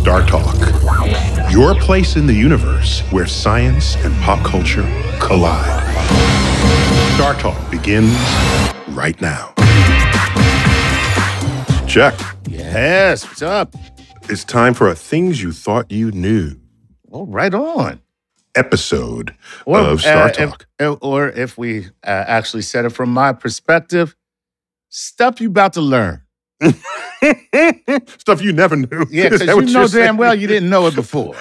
Star Talk, your place in the universe where science and pop culture collide. Star Talk begins right now. Chuck, Yes, what's up? it's time for a Things You Thought You Knew Oh, right on. episode Or, of Star uh, if- Talk. uh, or if we uh, actually said it from my perspective, stuff you about to learn. Stuff you never knew. Yeah, because you know damn well you didn't know it before.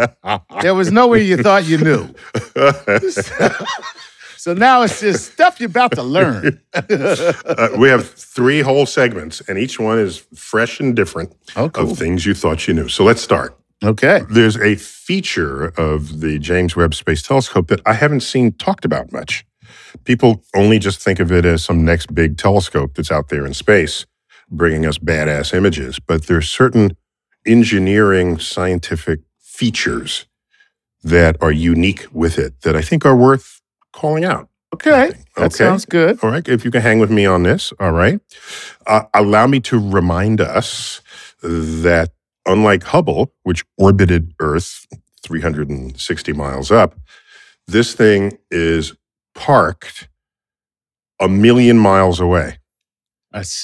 there was nowhere you thought you knew. saying? So now it's just stuff you're about to learn. Uh, we have three whole segments, and each one is fresh and different Oh, cool. of things you thought you knew. So let's start. Okay. There's a feature of the James Webb Space Telescope that I haven't seen talked about much. People only just think of it as some next big telescope that's out there in space, bringing us badass images. But there's certain engineering scientific features that are unique with it that I think are worth calling out. Okay. That Okay. sounds good. All right, if you can hang with me on this, all right. Uh, allow me to remind us that unlike Hubble, which orbited Earth 360 miles up, this thing is parked a million miles away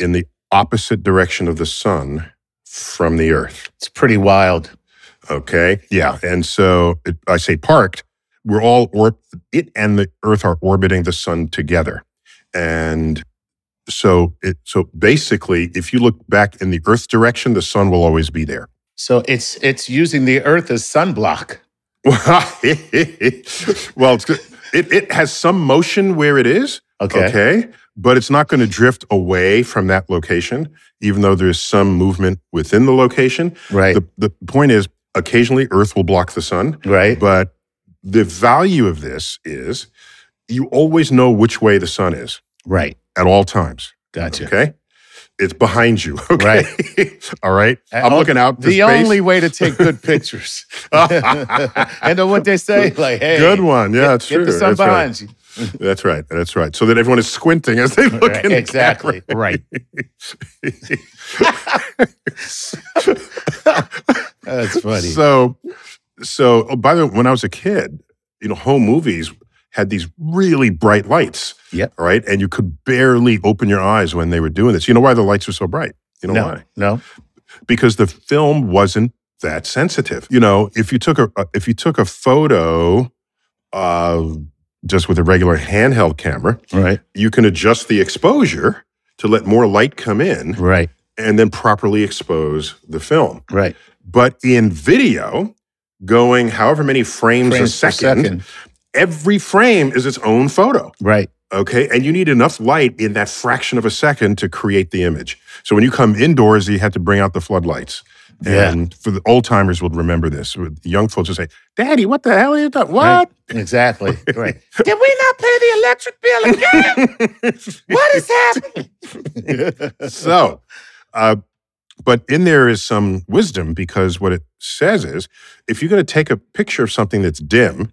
in the opposite direction of the sun from the Earth. it's pretty wild. Okay. Yeah. And so it, I say parked, we're all, or, it and the Earth are orbiting the sun together. And so it, so basically, if you look back in the Earth's direction, the sun will always be there. So it's it's using the Earth as sunblock. well, it's good. It, it has some motion where it is. Okay. Okay. But it's not going to drift away from that location, even though there's some movement within the location. Right. The, the point is, occasionally Earth will block the sun. right. But the value of this is you always know which way the sun is Right. at all times. Gotcha. Okay. It's behind you. Okay. all right. I'm Uh, looking out. The space. only way to take good pictures. and know what they say? Like, hey, Good one. Yeah, get, that's get true. the sun That's right. you. That's right. That's right. So that everyone is squinting as they look Right, in the exactly. camera. Right. That's funny. So, so oh, by the way, when I was a kid, you know, home movies had these really bright lights. Yeah. Right. And you could barely open your eyes when they were doing this. You know why the lights were so bright? You know no, why? no. Because the film wasn't that sensitive. You know, if you took a if you took a photo uh, just with a regular handheld camera, Right. you can adjust the exposure to let more light come in Right. and then properly expose the film. Right. But in video, going however many frames, Frames a per second, every frame is its own photo. Right. Okay. And you need enough light in that fraction of a second to create the image. So when you come indoors, you have to bring out the floodlights. Yeah. And for the old timers would remember this. Young folks will say, Daddy, what the hell are you doing? What? Right. Exactly. Right. Did we not pay the electric bill again? what is happening? so, uh, but in there is some wisdom because what it says is if you're going to take a picture of something that's dim,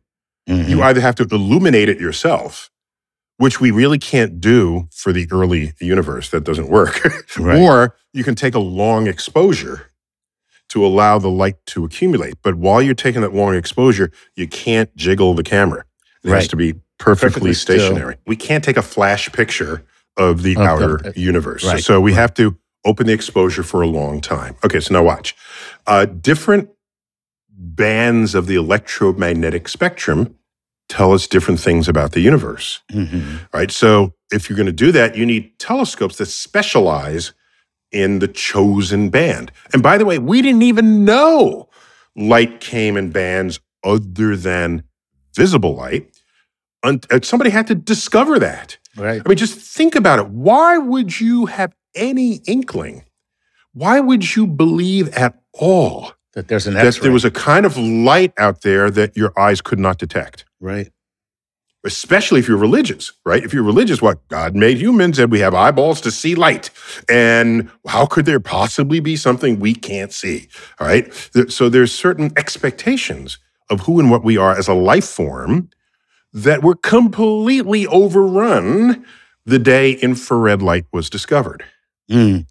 Mm-hmm. you either have to illuminate it yourself, which we really can't do for the early universe. That doesn't work. Right. or you can take a long exposure to allow the light to accumulate. But while you're taking that long exposure, you can't jiggle the camera. It has to be perfectly, Perfectly still. stationary. We can't take a flash picture of the Of the- outer uh, universe. right, So we have to open the exposure for a long time. Okay, so now watch. Uh, different bands of the electromagnetic spectrum tell us different things about the universe Mhm. right? So if you're going to do that, you need telescopes that specialize in the chosen band. And by the way, we didn't even know light came in bands other than visible light. Uh, somebody had to discover that. Right. I mean, just think about it. Why would you have any inkling? Why would you believe at all That there's an that X-ray. there was a kind of light out there that your eyes could not detect? right. Especially if you're religious, right? If you're religious, what God made humans and we have eyeballs to see light. And how could there possibly be something we can't see? All right. So there's certain expectations of who and what we are as a life form that were completely overrun the day infrared light was discovered. Mm.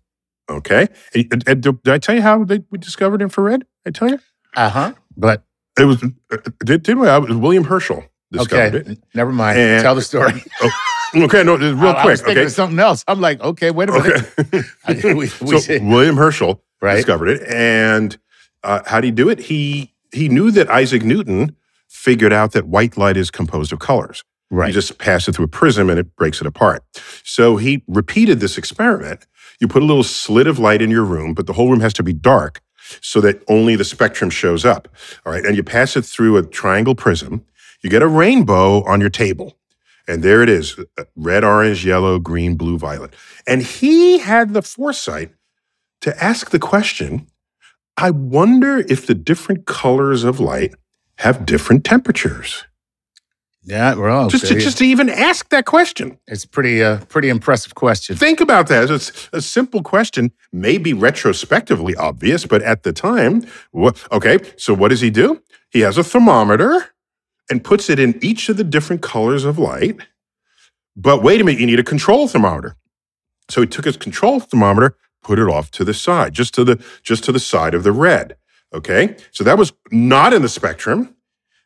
Okay. And, and did I tell you how they, we discovered infrared? I tell you? Uh huh. But It was, uh, did, did we? I was William Herschel discovered okay, it. never mind. And- Tell the story. Okay, no, just real I, I quick. thinking Okay. something else. I'm like, okay, wait a minute. Okay. I- we- we so should- William Herschel Right. discovered it, and uh, how did he do it? He he knew that Isaac Newton figured out that white light is composed of colors. Right. You just pass it through a prism and it breaks it apart. So he repeated this experiment. You put a little slit of light in your room, but the whole room has to be dark so that only the spectrum shows up. All right. And you pass it through a triangle prism. You get a rainbow on your table. And there it is red, orange, yellow, green, blue, violet. And he had the foresight to ask the question I wonder if the different colors of light have different temperatures. yeah, well, Just to, just to even ask that question. it's pretty uh pretty impressive question. Think about that. It's a simple question, maybe retrospectively obvious, but at the time, wha- okay, so what does he do? He has a thermometer and puts it in each of the different colors of light. But wait a minute, you need a control thermometer. So he took his control thermometer, put it off to the side, just to the just to the side of the red. Okay? So that was not in the spectrum.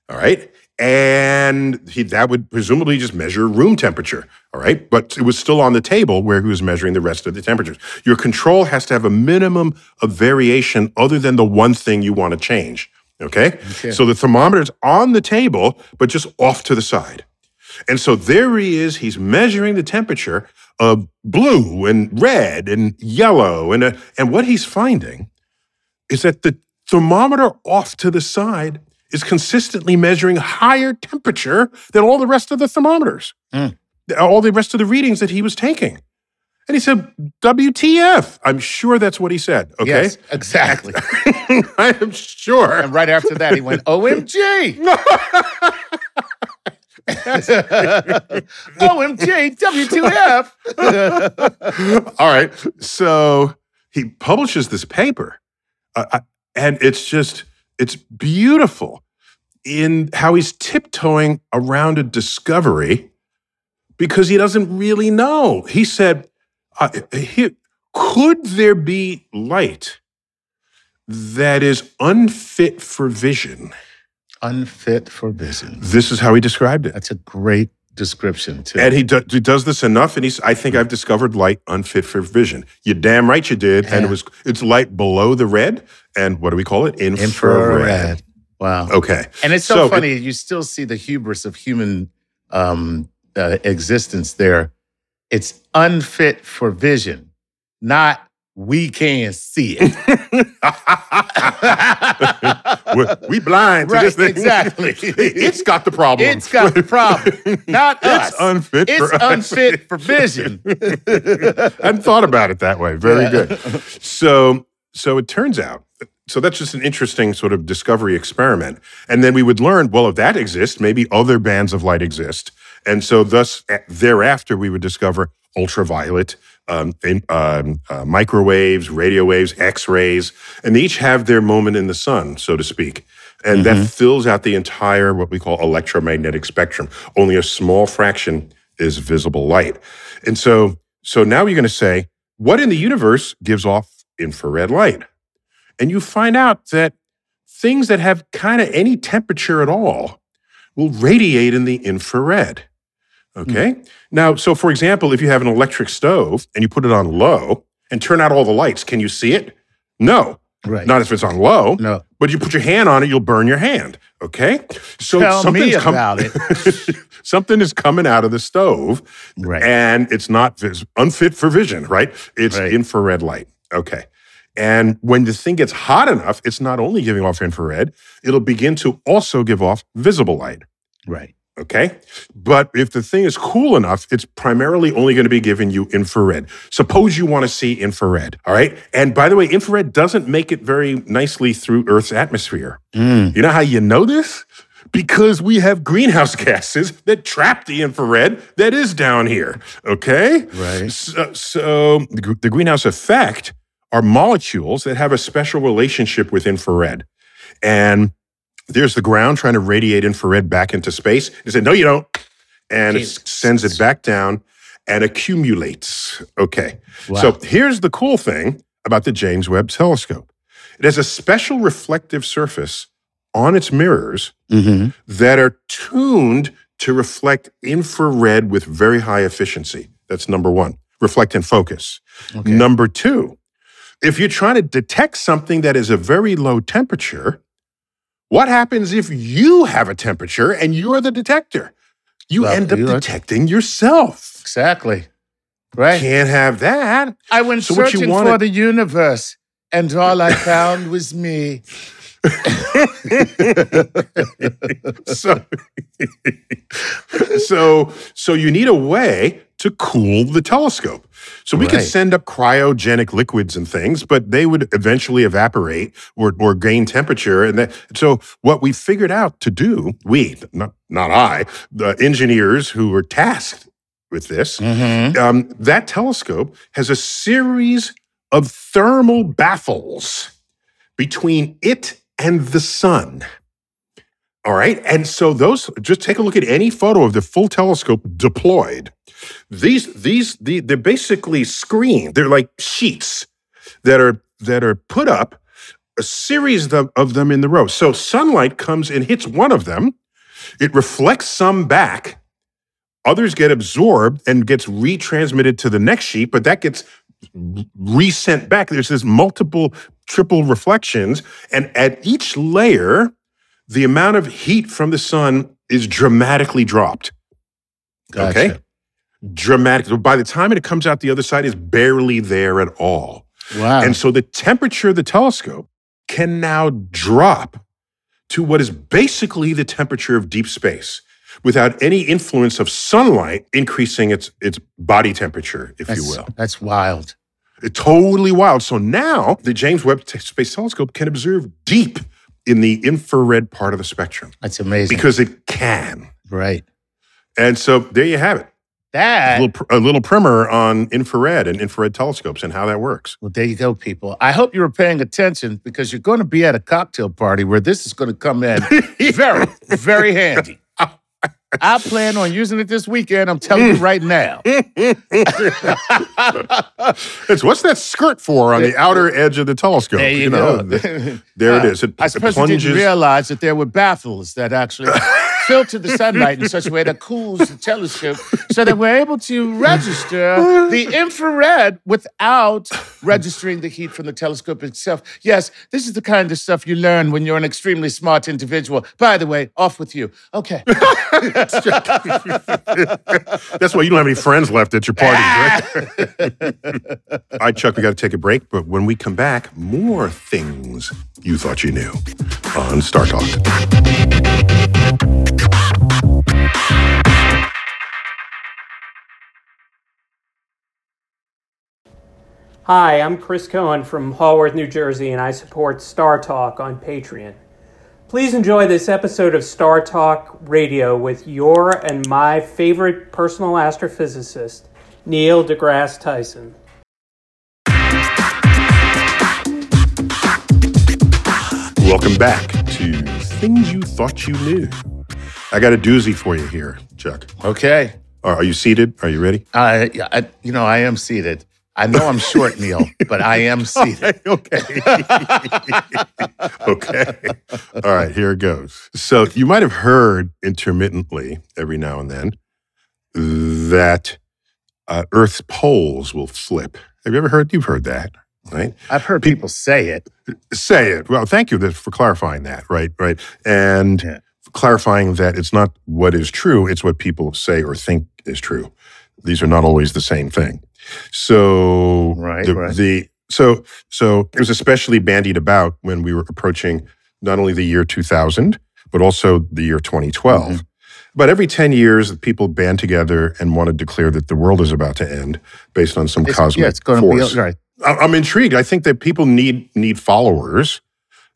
All right. And he, that would presumably just measure room temperature. All right. But it was still on the table where he was measuring the rest of the temperatures. Your control has to have a minimum of variation other than the one thing you want to change. Okay. Okay. So the thermometer's on the table, but just off to the side. And so there he is. He's measuring the temperature of blue and red and yellow. And, uh, and what he's finding is that the thermometer off to the side is consistently measuring higher temperature than all the rest of the thermometers, Mm. all the rest of the readings that he was taking. And he said, WTF. I'm sure that's what he said. Okay. Yes, exactly. I am sure. and right after that, he went, OMG. OMG, W2F. All right. So he publishes this paper, uh, and it's just, it's beautiful in how he's tiptoeing around a discovery because he doesn't really know. He said, uh, could there be light that is unfit for vision? Unfit for vision. This is how he described it. That's a great description, too. And he, do, he does this enough, and he's. I think I've discovered light unfit for vision. You're damn right you did, and it was. It's light below the red, and what do we call it? Infrared. Infrared. Wow. Okay. And it's so, So it- funny. you still see the hubris of human um, uh, existence there. It's unfit for vision, not we can't see it. we, we blind to Right, this thing. exactly. it's got the problem. it's got the problem, not us. It's unfit. It's for us. for vision. I hadn't thought about it that way. Very Yeah. good. So, so it turns out. So that's just an interesting sort of discovery experiment. And then we would learn, well, if that exists, maybe other bands of light exist. And so, thus, thereafter, we would discover ultraviolet, um, um, uh, microwaves, radio waves, X rays, and they each have their moment in the sun, so to speak. And that fills out the entire, what we call electromagnetic spectrum. Only a small fraction is visible light. And so, so now you're going to say, what in the universe gives off infrared light? And you find out that things that have kind of any temperature at all will radiate in the infrared. Okay. Now, so for example, if you have an electric stove and you put it on low and turn out all the lights, can you see it? No, Right. not if it's on low. no. But you put your hand on it, you'll burn your hand. Okay. So Tell me something's com- about it. something is coming out of the stove Right. and it's not vis- unfit for vision, right? It's Right. infrared light. Okay. And when the thing gets hot enough, it's not only giving off infrared, it'll begin to also give off visible light. right. Okay. But if the thing is cool enough, it's primarily only going to be giving you infrared. Suppose you want to see infrared. All right. And by the way, infrared doesn't make it very nicely through Earth's atmosphere. Mm. You know how you know this? Because we have greenhouse gases that trap the infrared that is down here. Okay? Right. So, so the, the greenhouse effect are molecules that have a special relationship with infrared. And there's the ground trying to radiate infrared back into space. It said, no, you don't. And it sends it back down and accumulates. Okay. Wow. So here's the cool thing. about the James Webb Telescope. It has a special reflective surface on its mirrors Mm-hmm. that are tuned to reflect infrared with very high efficiency. That's number one. Reflect and focus. Okay. Number two, if you're trying to detect something that is a very low temperature, what happens if you have a temperature and you're the detector? You end up you detecting yourself. Exactly. Right. Can't have that. I went So searching for the universe, and all I found was me. so, so, so you need a way to cool the telescope. So we could send up cryogenic liquids and things, but they would eventually evaporate or, or gain temperature. And that, so what we figured out to do, we, not, not I, the engineers who were tasked with this, Mm-hmm. um, that telescope has a series of thermal baffles between it and the sun. All right. And so those just take a look at any photo of the full telescope deployed. These these the, they're basically screened. They're like sheets that are that are put up a series of, of them in the row. So sunlight comes and hits one of them. It reflects some back. Others get absorbed and gets retransmitted to the next sheet, but that gets resent back. There's this multiple triple reflections, and at each layer, the amount of heat from the sun is dramatically dropped. Gotcha. Okay. Dramatic. By the time it comes out the other side, is barely there at all. Wow. And so the temperature of the telescope can now drop to what is basically the temperature of deep space without any influence of sunlight increasing its its body temperature, if that's, you will. That's wild. It's totally wild. So now the James Webb Space Telescope can observe deep in the infrared part of the spectrum That's amazing. because it can. right. And so there you have it. A That little, pr- a little primer on infrared and infrared telescopes and how that works. Well, there you go, people. I hope you were paying attention because you're going to be at a cocktail party where this is going to come in very, very handy. I plan on using it this weekend. I'm telling you right now. It's what's that skirt for on the outer edge of the telescope? There you, know, go. th- there it Uh, is. It, I it suppose you plunges. didn't realize that there were baffles that actually filter the sunlight in such a way that cools the telescope so that we're able to register the infrared without registering the heat from the telescope itself. Yes, this is the kind of stuff you learn when you're an extremely smart individual. By the way, off with you. Okay. That's why you don't have any friends left at your party, right? All right, Chuck, we got to take a break, but when we come back, more things you thought you knew on Star Talk. Hi, I'm Chris Cohen from Hallworth, New Jersey, and I support Star Talk on Patreon. Please enjoy this episode of Star Talk Radio with your and my favorite personal astrophysicist, Neil deGrasse Tyson. Welcome back to Things You Thought You Knew. I got a doozy for you here, Chuck. Okay. Are are you seated? Are you ready? I, I, you know, I am seated. I know I'm short, Neil, but I am seated. okay. okay. All right, here it goes. So you might have heard intermittently every now and then that uh, Earth's poles will flip. Have you ever heard? You've heard that, right? I've heard people say it. Say it. Well, thank you for clarifying that, right? Right. And Yeah. Clarifying that it's not what is true, it's what people say or think is true. These are not always the same thing. So Right, the, right. the so so it was especially bandied about when we were approaching not only the year 2000 but also the year 2012. Mm-hmm. But every 10 years, people band together and want to declare that the world is about to end based on some It's, cosmic yeah, it's going to force. be right. I- I'm intrigued. I think that people need need followers.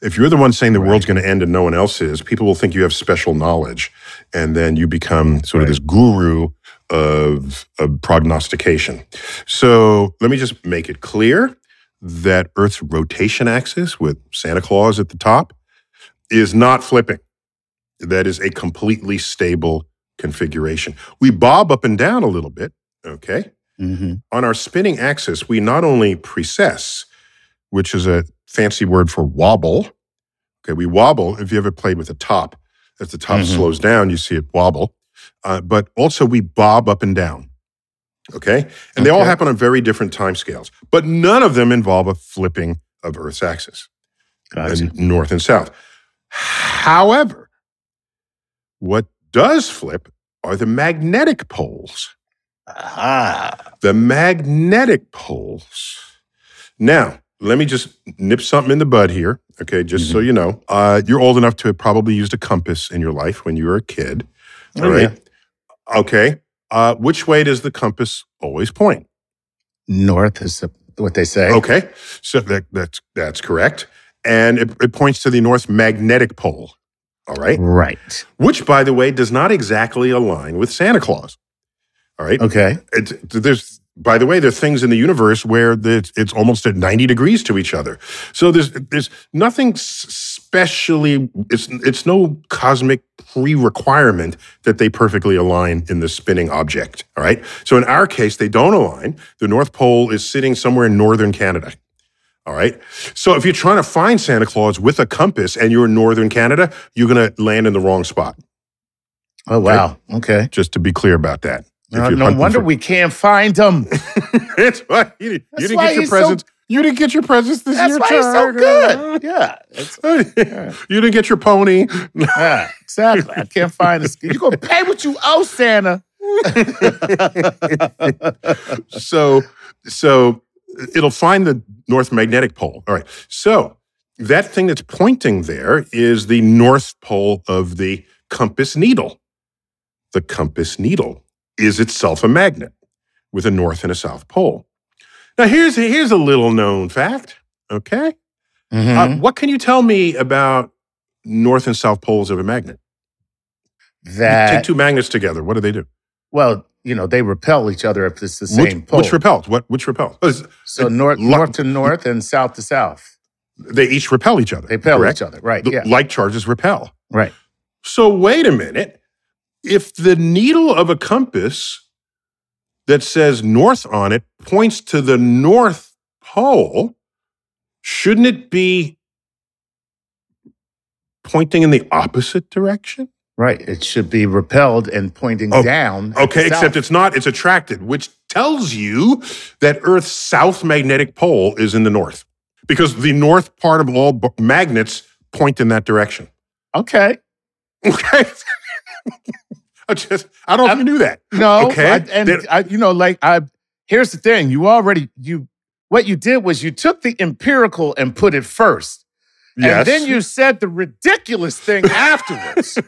If you're the one saying the world's going to end and no one else is, people will think you have special knowledge, and then you become sort of this guru of, of prognostication. So let me just make it clear that Earth's rotation axis with Santa Claus at the top is not flipping. That is a completely stable configuration. We bob up and down a little bit, okay? hmm on our spinning axis, we not only precess, which is a fancy word for wobble. Okay, we wobble. If you ever played with a top, as the top Mhm. slows down, you see it wobble. Uh, but also we bob up and down. Okay, and they all happen on very different time scales, but none of them involve a flipping of Earth's axis and north and south. However, what does flip are the magnetic poles. Ah. The magnetic poles. Now, let me just nip something in the bud here, okay, just so you know. Uh, you're old enough to have probably used a compass in your life when you were a kid. Oh, All right. Okay. Uh, which way does the compass always point? North is what they say. Okay. So that, that's, that's correct. And it, it points to the North Magnetic Pole. All right. Right. Which, by the way, does not exactly align with Santa Claus. All right. Okay. It's, there's, by the way, there are things in the universe where it's, it's almost at 90 degrees to each other. So there's there's nothing specially. It's it's no cosmic pre-requirement that they perfectly align in the spinning object. All right. So in our case, they don't align. The North Pole is sitting somewhere in northern Canada. All right. So if you're trying to find Santa Claus with a compass and you're in northern Canada, you're going to land in the wrong spot. Oh wow. Okay. Just to be clear about that. If uh, No, no wonder for- we can't find them. That's why you, didn't- you That's didn't why get your he's so- presents. you didn't get your presents this That's year. why he's so good. Yeah. It's- you didn't get your pony. yeah. Exactly. I can't find this. You're gonna pay what you owe, Santa? so, so it'll find the North Magnetic Pole. All right. So that thing that's pointing there is the North Pole of the compass needle. The compass needle is itself a magnet with a north and a south pole. Now, here's here's a little known fact. Okay. Mhm. Uh, what can you tell me about north and south poles of a magnet? You that take two magnets together. What do they do? well, you know, they repel each other if it's the Which, same pole. which repels? What which repels? Oh, so north, Lo- north to north and south to south. They each repel each other. They repel correct? each other. Right. Yeah. Like charges repel. right. So wait a minute. If the needle of a compass that says north on it points to the north pole, shouldn't it be pointing in the opposite direction? Right. It should be repelled and pointing Oh, down. Okay, except it's not, it's attracted, which tells you that Earth's south magnetic pole is in the north because the north part of all b- magnets point in that direction. okay. Okay. I just, I don't know if you knew that. No. Okay. I, and I, you know, like I. Here's the thing. You already you. What you did was you took the empirical and put it first. And then you said the ridiculous thing afterwards.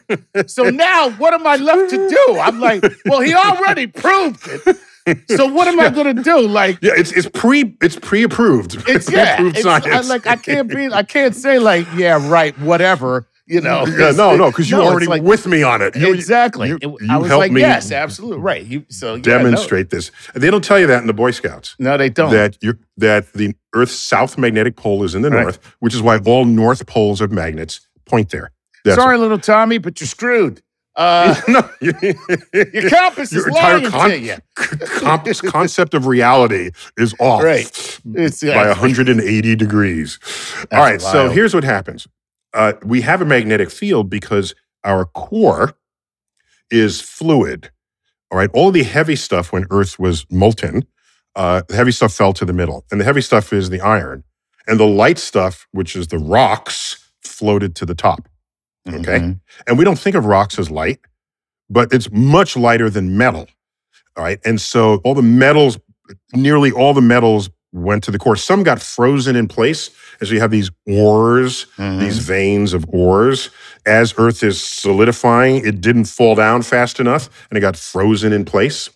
so now what am I left to do? I'm like, well, he already proved it. So what am I gonna do? Like Yeah, it's it's pre it's pre-approved. it's yeah, pre-approved it's, I, science. like I can't be I can't say like, yeah, right, whatever, you know. yeah, no, no, because you're No, already like- with me on it. You, exactly. you- you I was like, me yes, absolutely. Right. You so yeah, no. Demonstrate this. They don't tell you that in the Boy Scouts. No, they don't. That you that the Earth's south magnetic pole is in the Right. north, which is why all north poles of magnets point there. That's Sorry, little Tommy, but you're screwed. Uh, no, your compass Your is entire lying con- to you. con- concept of reality is off Right. It's by 180 degrees. All right, so here's what happens. Uh, we have a magnetic field because our core is fluid. All right, all the heavy stuff when Earth was molten, uh, the heavy stuff fell to the middle, and the heavy stuff is the iron, and the light stuff, which is the rocks, floated to the top. Okay. Mhm. And we don't think of rocks as light, but it's much lighter than metal. All right. And so all the metals, nearly all the metals went to the core. Some got frozen in place as you have these ores, Mhm. these veins of ores. As Earth is solidifying, it didn't fall down fast enough and it got frozen in place.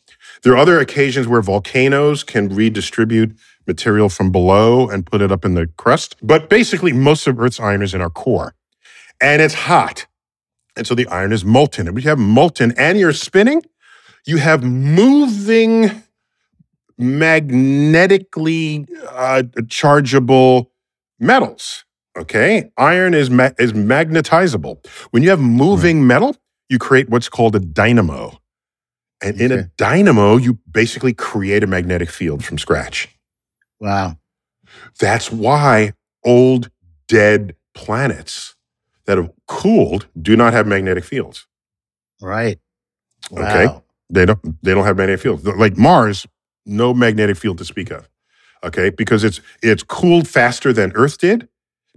There are other occasions where volcanoes can redistribute material from below and put it up in the crust. But basically, most of Earth's iron is in our core and it's hot. And so the iron is molten. And when you have molten and you're spinning, you have moving magnetically uh, chargeable metals. Okay, iron is ma- is magnetizable. When you have moving metal, you create what's called a dynamo, and in a dynamo, you basically create a magnetic field from scratch. Wow. That's why old dead planets that have cooled do not have magnetic fields. Right. Okay. They don't they don't have magnetic fields. Like Mars, no magnetic field to speak of. Okay, because it's it's cooled faster than Earth did.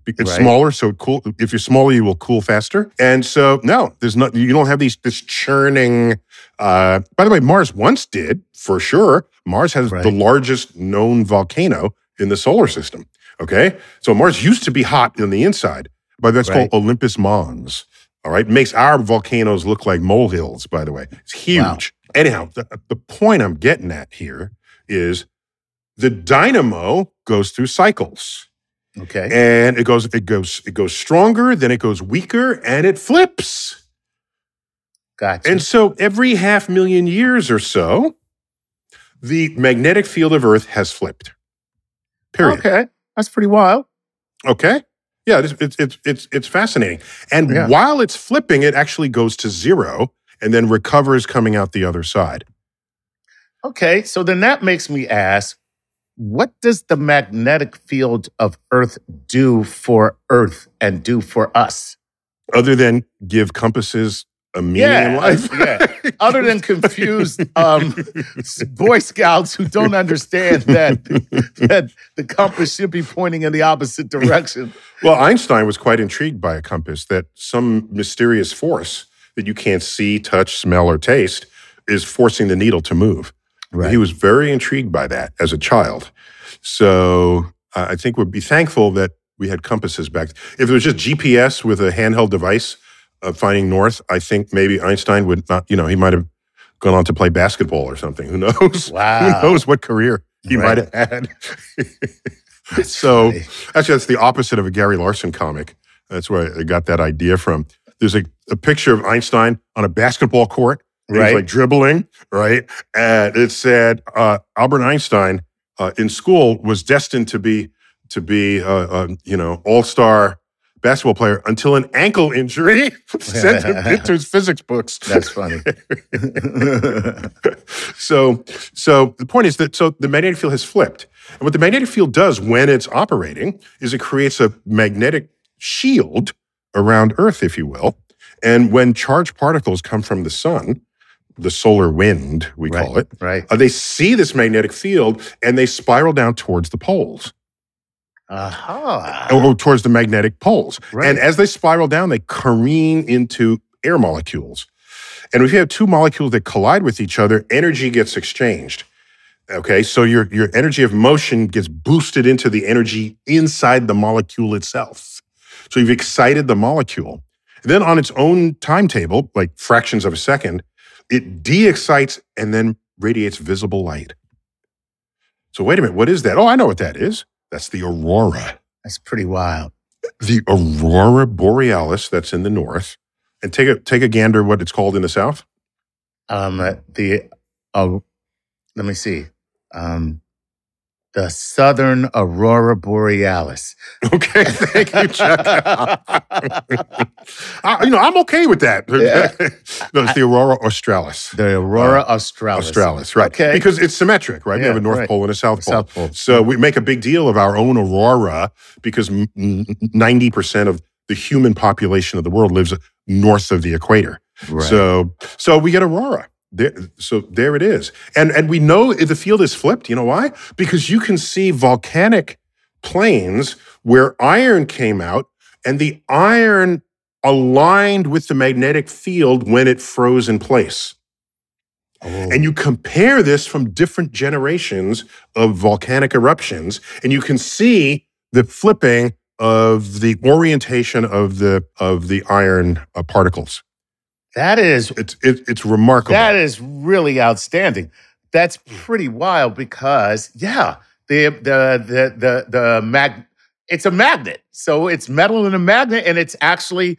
It's Right. smaller, so cool. If you're smaller, you will cool faster. And so, no, there's not. You don't have these this churning. Uh, by the way, Mars once did for sure. Mars has the largest known volcano in the solar system. Okay, so Mars used to be hot on the inside, but that's Right. called Olympus Mons. All right, makes our volcanoes look like molehills. By the way, it's huge. Wow. Anyhow, the, the point I'm getting at here is the dynamo goes through cycles Okay. and it goes it goes it goes stronger then it goes weaker and it flips Gotcha. and so every half million years or so the magnetic field of earth has flipped period Okay. That's pretty wild. okay yeah it's it's it's it's, fascinating and Yeah. while it's flipping it actually goes to zero and then recovers coming out the other side Okay. So then that makes me ask what does the magnetic field of Earth do for Earth and do for us? other than give compasses a meaning in life yeah. Other than confused um, Boy Scouts who don't understand that, that the compass should be pointing in the opposite direction. Well, Einstein was quite intrigued by a compass that some mysterious force that you can't see, touch, smell, or taste is forcing the needle to move. He was very intrigued by that as a child. So uh, I think we'd be thankful that we had compasses back. If it was just GPS with a handheld device uh, finding north, I think maybe Einstein would not, you know, he might have gone on to play basketball or something. Who knows? Wow. Who knows what career he Right. might have had? so funny. actually, that's the opposite of a Gary Larson comic. That's where I got that idea from. There's a, a picture of Einstein on a basketball court. He's Right. like dribbling, right? And it said uh, Albert Einstein uh, in school was destined to be to be uh, uh, you know all star basketball player until an ankle injury sent him into his physics books. That's funny. so so the point is that so the magnetic field has flipped and what the magnetic field does when it's operating is it creates a magnetic shield around earth if you will and when charged particles come from the sun the solar wind we Right. call it right. uh, they see this magnetic field and they spiral down towards the poles Aha. or towards the magnetic poles. Right. And as they spiral down, they careen into air molecules. And if you have two molecules that collide with each other, energy gets exchanged. Okay, so your, your energy of motion gets boosted into the energy inside the molecule itself. So you've excited the molecule. then on its own timetable, like fractions of a second, it de excites and then radiates visible light. So wait a minute, what is that? Oh, I know what that is. That's the aurora That's pretty wild. the aurora borealis that's in the north and take a take a gander what it's called in the south Um, uh, the uh, let me see. Um, the Southern Aurora Borealis. okay thank you chuck I, you know i'm okay with that Yeah. no it's the aurora australis the Aurora uh, Australis. australis right Okay. because it's symmetric right we have a north right. pole and a south pole South Pole. so we make a big deal of our own aurora because m- m- 90% of the human population of the world lives north of the equator Right. So so we get aurora. There, so there it is. And and we know the field is flipped. You know why? Because you can see volcanic plains where iron came out and the iron aligned with the magnetic field when it froze in place. Oh, And you compare this from different generations of volcanic eruptions, and you can see the flipping of the orientation of the of the iron uh, particles. that is It's it, it's remarkable. that is really outstanding. That's pretty wild because yeah, the the the the the mag it's a magnet. So it's metal in a magnet and it's actually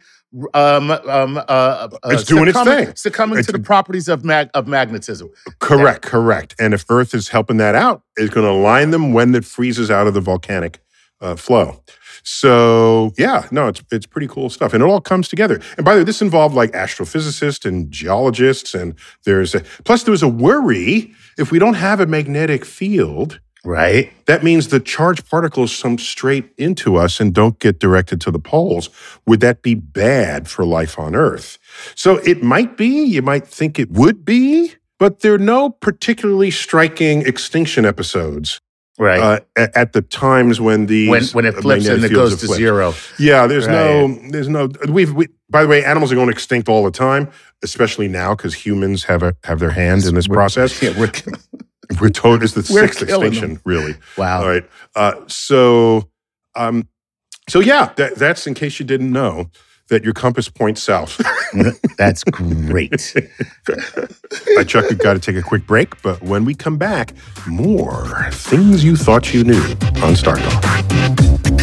um um uh, uh It's doing its succumbing- thing. succumbing It's- to the properties of mag of magnetism. correct, correct. And if Earth is helping that out, it's going to align them when it freezes out of the volcanic uh, flow. So yeah, no, it's it's pretty cool stuff, and it all comes together. And by the way, this involved like astrophysicists and geologists, and there's a, plus there was a worry if we don't have a magnetic field, Right. That means the charged particles come straight into us and don't get directed to the poles. Would that be bad for life on Earth? So it might be, you might think it would be, but there are no particularly striking extinction episodes Right. uh, at, at the times when the when when it flips and it goes to flipped. zero. Yeah, there's no, there's no. We've, we, by the way, animals are going extinct all the time, especially now because humans have a have their hand in this process. Yeah, we're, told it's the sixth extinction, really. wow. All right. Uh, so, um, so yeah, that, that's in case you didn't know that your compass points south. That's great. I Chuck, we've got to take a quick break, but when we come back, more things you thought you knew on Star Talk.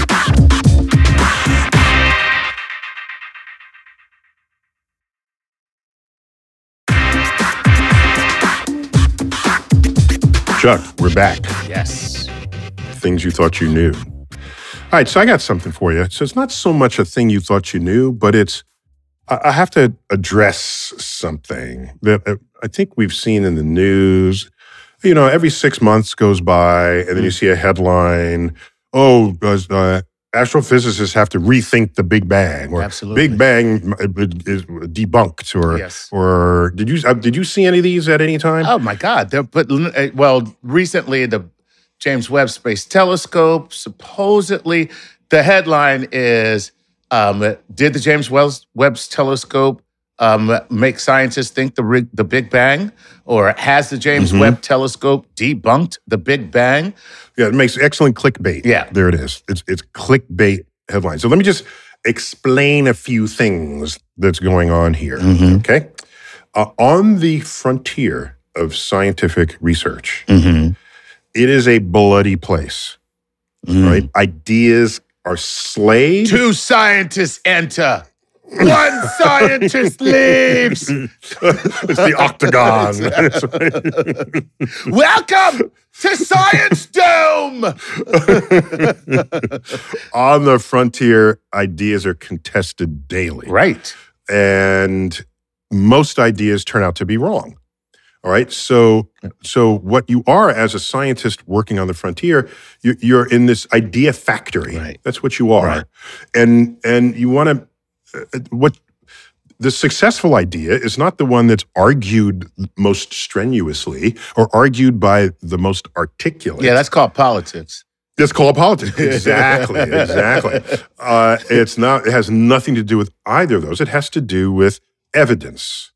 Chuck, we're back. yes. Things you thought you knew. All right, so I got something for you. So it's not so much a thing you thought you knew, but it's I have to address something that uh, I think we've seen in the news. You know, every six months goes by, and then you see a headline: "Oh, does, uh, astrophysicists have to rethink the Big Bang?" or Absolutely. "Big Bang uh, is debunked," or Yes. or did you uh, did you see any of these at any time? Oh my God! They're, but uh, well, recently the James Webb Space Telescope supposedly the headline is: um, Did the James Webb Webb Telescope um, make scientists think the the Big Bang, or has the James Mm-hmm. Webb Telescope debunked the Big Bang? Yeah, it makes excellent clickbait. Yeah. There it is. It's it's clickbait headline. So let me just explain a few things that's going on here. Mhm. Okay. Uh, on the frontier of scientific research, Mm-hmm. it is a bloody place, right? Ideas are slayed. Two scientists enter. One scientist leaves. it's the octagon. Welcome to Science Dome. on the frontier, ideas are contested daily. Right. and most ideas turn out to be wrong. All right. So, so what you are as a scientist working on the frontier, you, you're in this idea factory. Right. That's what you are, Right. and and you want to what the successful idea is not the one that's argued most strenuously or argued by the most articulate. Yeah, that's called politics. That's called politics. Exactly, exactly. Uh, it's not. It has nothing to do with either of those. It has to do with evidence.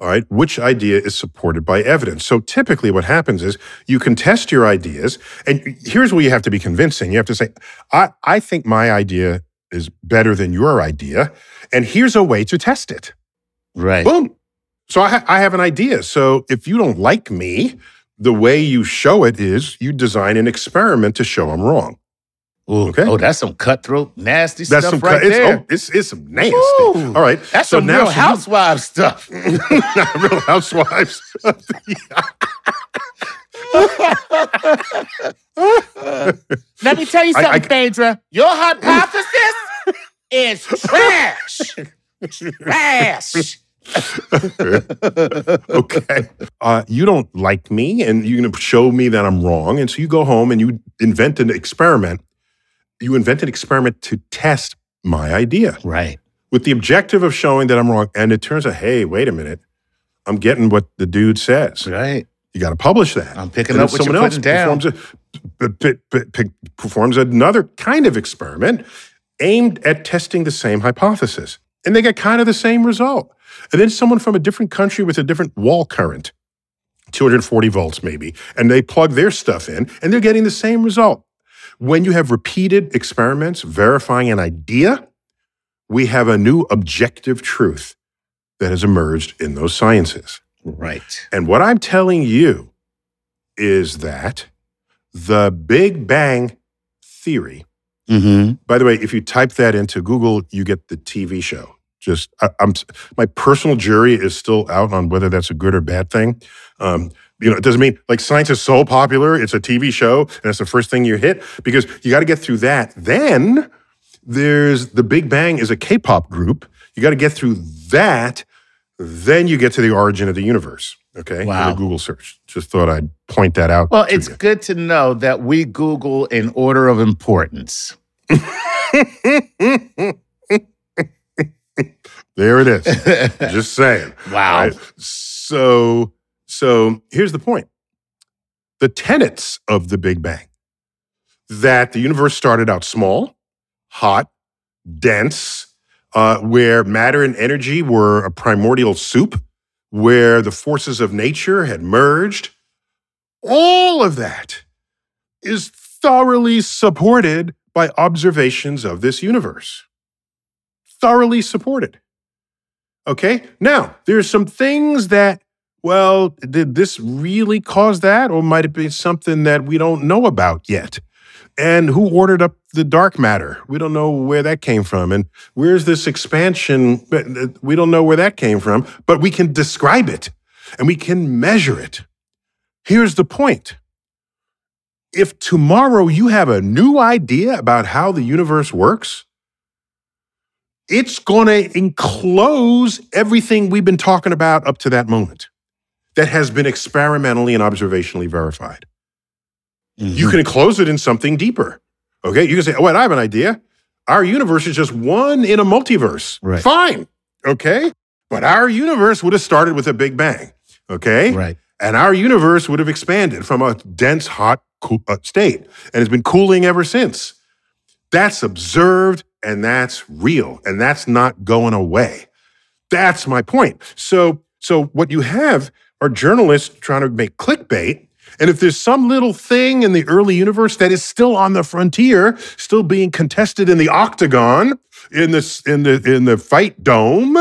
All right, which idea is supported by evidence? So typically, what happens is you can test your ideas, and here's where you have to be convincing. You have to say, "I, I think my idea is better than your idea, and here's a way to test it." Right. Boom. So I, ha- I have an idea. So if you don't like me, the way you show it is you design an experiment to show I'm wrong. Ooh, Okay. Oh, that's some cutthroat, nasty That's stuff some right it's, oh, there. oh, it's, it's some nasty. Ooh. All right. That's so some now real housewives stuff. Real Housewives. Let me tell you I- something, I- Phaedra. Your hypothesis is trash. trash. okay. Uh, you don't like me, and you're going to show me that I'm wrong. And so you go home and you invent an experiment. You invent an experiment to test my idea Right. with the objective of showing that I'm wrong. And it turns out, hey, wait a minute. I'm getting what the dude says. Right. You got to publish that. I'm picking And up what you're someone putting down. Performs, a, p- p- p- performs another kind of experiment aimed at testing the same hypothesis. And they get kind of the same result. And then someone from a different country with a different wall current, 240 volts maybe, and they plug their stuff in and they're getting the same result. When you have repeated experiments verifying an idea, we have a new objective truth that has emerged in those sciences. Right. And what I'm telling you is that the Big Bang Theory, Mm-hmm. by the way, if you type that into Google, you get the TV show. Just, I, I'm, my personal jury is still out on whether that's a good or bad thing. Um, you know, it doesn't mean like science is so popular, it's a TV show, and that's the first thing you hit because you got to get through that. Then there's the Big Bang is a K-pop group. You got to get through that. Then you get to the origin of the universe. Okay. in Wow. a Google search. Just thought I'd point that out. Well, it's you. good to know that we Google in order of importance. there it is. Just saying. Wow. Right? So, so here's the point: the tenets of the Big Bang that the universe started out small, hot, dense, uh, where matter and energy were a primordial soup, where the forces of nature had merged. All of that is thoroughly supported by observations of this universe. Thoroughly supported. Okay. Now, there's some things that, well, did this really cause that? Or might it be something that we don't know about yet? And who ordered up the dark matter? We don't know where that came from. And where's this expansion? Uh, We don't know where that came from, but we can describe it and we can measure it. Here's the point. If tomorrow you have a new idea about how the universe works, it's going to enclose everything we've been talking about up to that moment that has been experimentally and observationally verified. You can enclose it in something deeper. Okay, you can say, "Oh, wait, I have an idea. Our universe is just one in a multiverse." Right. Fine. Okay, but our universe would have started with a big bang. Okay, right. and our universe would have expanded from a dense, hot cool, uh, state, and it's been cooling ever since. That's observed, and that's real, and that's not going away. That's my point. So, so what you have are journalists trying to make clickbait. And if there's some little thing in the early universe that is still on the frontier, still being contested in the octagon, in this in the in the fight dome,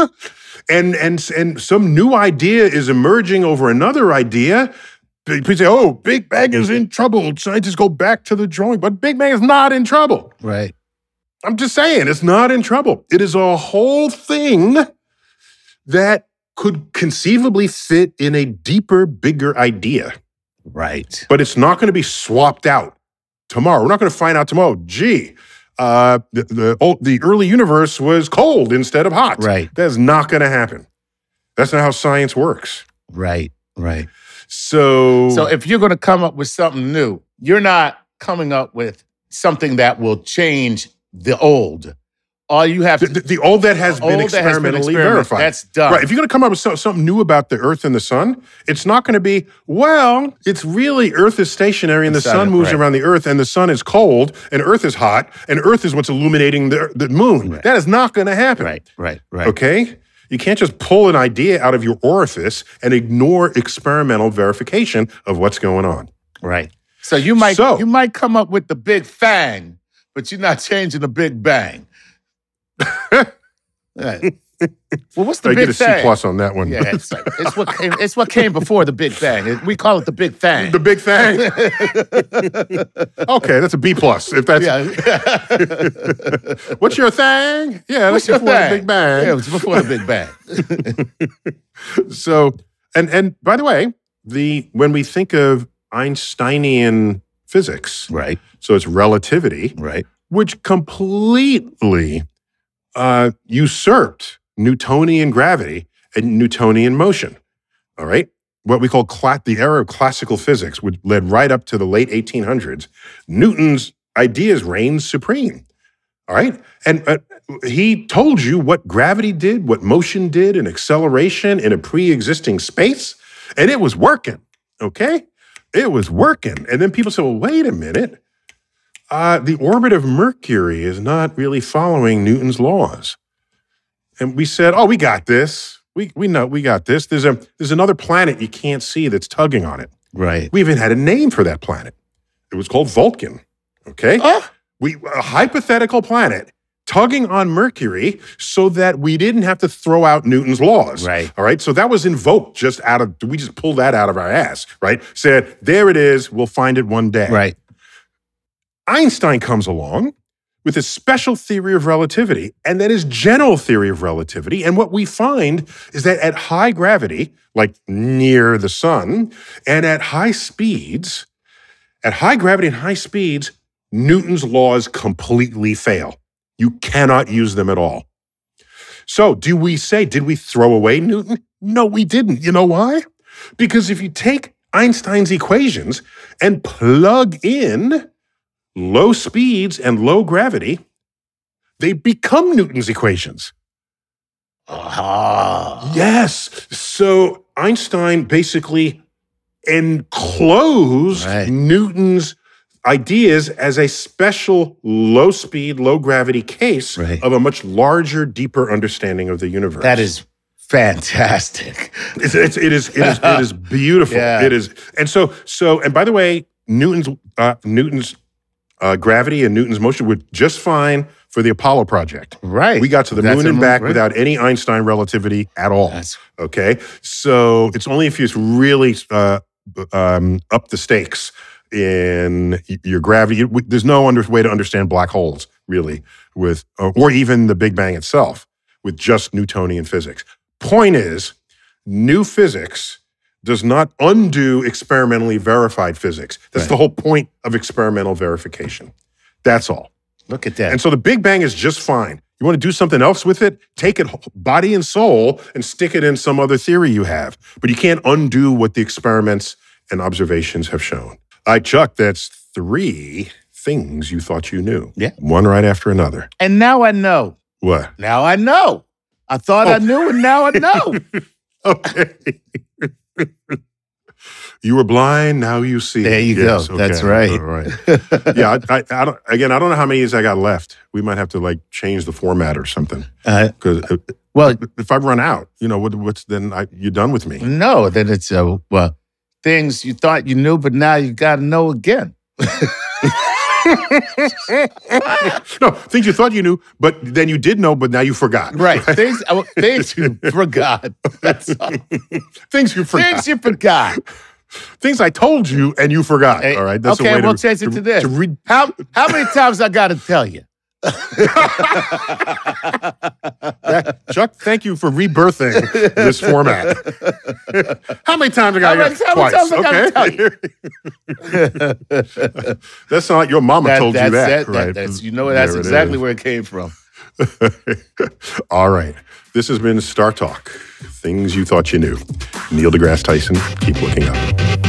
and and and some new idea is emerging over another idea. People say, "Oh, Big Bang is in trouble." Scientists go back to the drawing, but Big Bang is not in trouble. Right. I'm just saying, it's not in trouble. It is a whole thing that could conceivably fit in a deeper, bigger idea, Right. but it's not going to be swapped out tomorrow. We're not going to find out tomorrow. Gee, uh, the the, old, the early universe was cold instead of hot. Right. That's not going to happen. That's not how science works. Right. Right. So, So if you're going to come up with something new, you're not coming up with something that will change the old. All you have the, to the, the old that has been that has been experimentally verified. That's done. Right. If you're going to come up with so- something new about the Earth and the Sun, it's not going to be, well, it's really Earth is stationary and the It's not Sun moves right. around the Earth and the Sun is cold and Earth is hot and Earth is what's illuminating the, the moon. Right. That is not going to happen. right. Right. Right. Okay? You can't just pull an idea out of your orifice and ignore experimental verification of what's going on. Right. So you might So- you might come up with the big fang, but you're not changing the big bang. Right. Well, what's the I big get a C plus on that one. Yeah, it's, like- it's what came. It's what came before the Big Bang. It- We call it the Big Fang. the big thing. okay, that's a B plus. If that's yeah. what's your thing? Yeah, What's that's your before the thing? Big Bang. Yeah, it was before the Big Bang. So, and and by the way, the when we think of Einsteinian physics, Right. so it's relativity, Right. which completely uh, usurped Newtonian gravity and Newtonian motion. All right, what we call the era of classical physics, which led right up to the late 1800s. Newton's ideas reigned supreme. All right, and uh, he told you what gravity did, what motion did, and acceleration in a pre-existing space, and it was working. Okay, it was working. And then people said, "Well, wait a minute." Uh, the orbit of Mercury is not really following Newton's laws. And we said, oh, we got this. We, we know we got this. There's a there's another planet you can't see that's tugging on it. Right. We even had a name for that planet. It was called Vulcan. Okay, Oh, we a hypothetical planet tugging on Mercury so that we didn't have to throw out Newton's laws. Right. All right. So that was invoked just out of we just pulled that out of our ass. Right. Said there it is. We'll find it one day. right. Einstein comes along with his special theory of relativity, and then his general theory of relativity. And what we find is that at high gravity, like near the sun, and at high speeds, at high gravity and high speeds, Newton's laws completely fail. You cannot use them at all. So, do we say, did we throw away Newton? No, we didn't. You know why? Because if you take Einstein's equations and plug in low speeds and low gravity, they become Newton's equations. Ah. Yes. So Einstein basically enclosed Right. Newton's ideas as a special low speed, low gravity case Right. of a much larger, deeper understanding of the universe. That is fantastic. It's, it's, it is it is it is beautiful. Yeah. It is, and so so and by the way, Newton's uh, Newton's uh, gravity and Newton's motion were just fine for the Apollo project. Right. We got to the That's moon and back right. without any Einstein relativity at all. That's Okay, so it's only if you really uh, um, up the stakes in your gravity. There's no under, way to understand black holes really, with uh, or even the Big Bang itself with just Newtonian physics. Point is, new physics does not undo experimentally verified physics. That's Right. the whole point of experimental verification. That's all. look at that. And so the Big Bang is just fine. You want to do something else with it? Take it body and soul and stick it in some other theory you have. But you can't undo what the experiments and observations have shown. I Chuck, that's three things you thought you knew. Yeah. One right after another. and now I know. What? Now I know. I thought Oh. I knew, and now I know. Okay. you were blind, now you see. There you go. That's right. All right. yeah, I, I, I don't. Again, I don't know how many years I got left. We might have to like change the format or something. Uh, Because well, if I run out, you know, what, what's then? I, you're done with me. no, then it's uh, well things you thought you knew, but now you got to know again. no, things you thought you knew, but then you did know, but now you forgot. Right. things uh, things you forgot. That's all. Things you forgot. Things you forgot. Things I told you and you forgot. Hey, All right. That's a okay, we'll to, change it to this. To read, How how many times I got to tell you? That, Chuck, thank you for rebirthing this format. How many times I got How many- Twice. times I gotta okay. that's not your mama That- told you that's that. That- right? that's you know mm, that's There exactly is. where it came from. All right. This has been Star Talk. Things you thought you knew. Neil deGrasse Tyson. Keep looking up.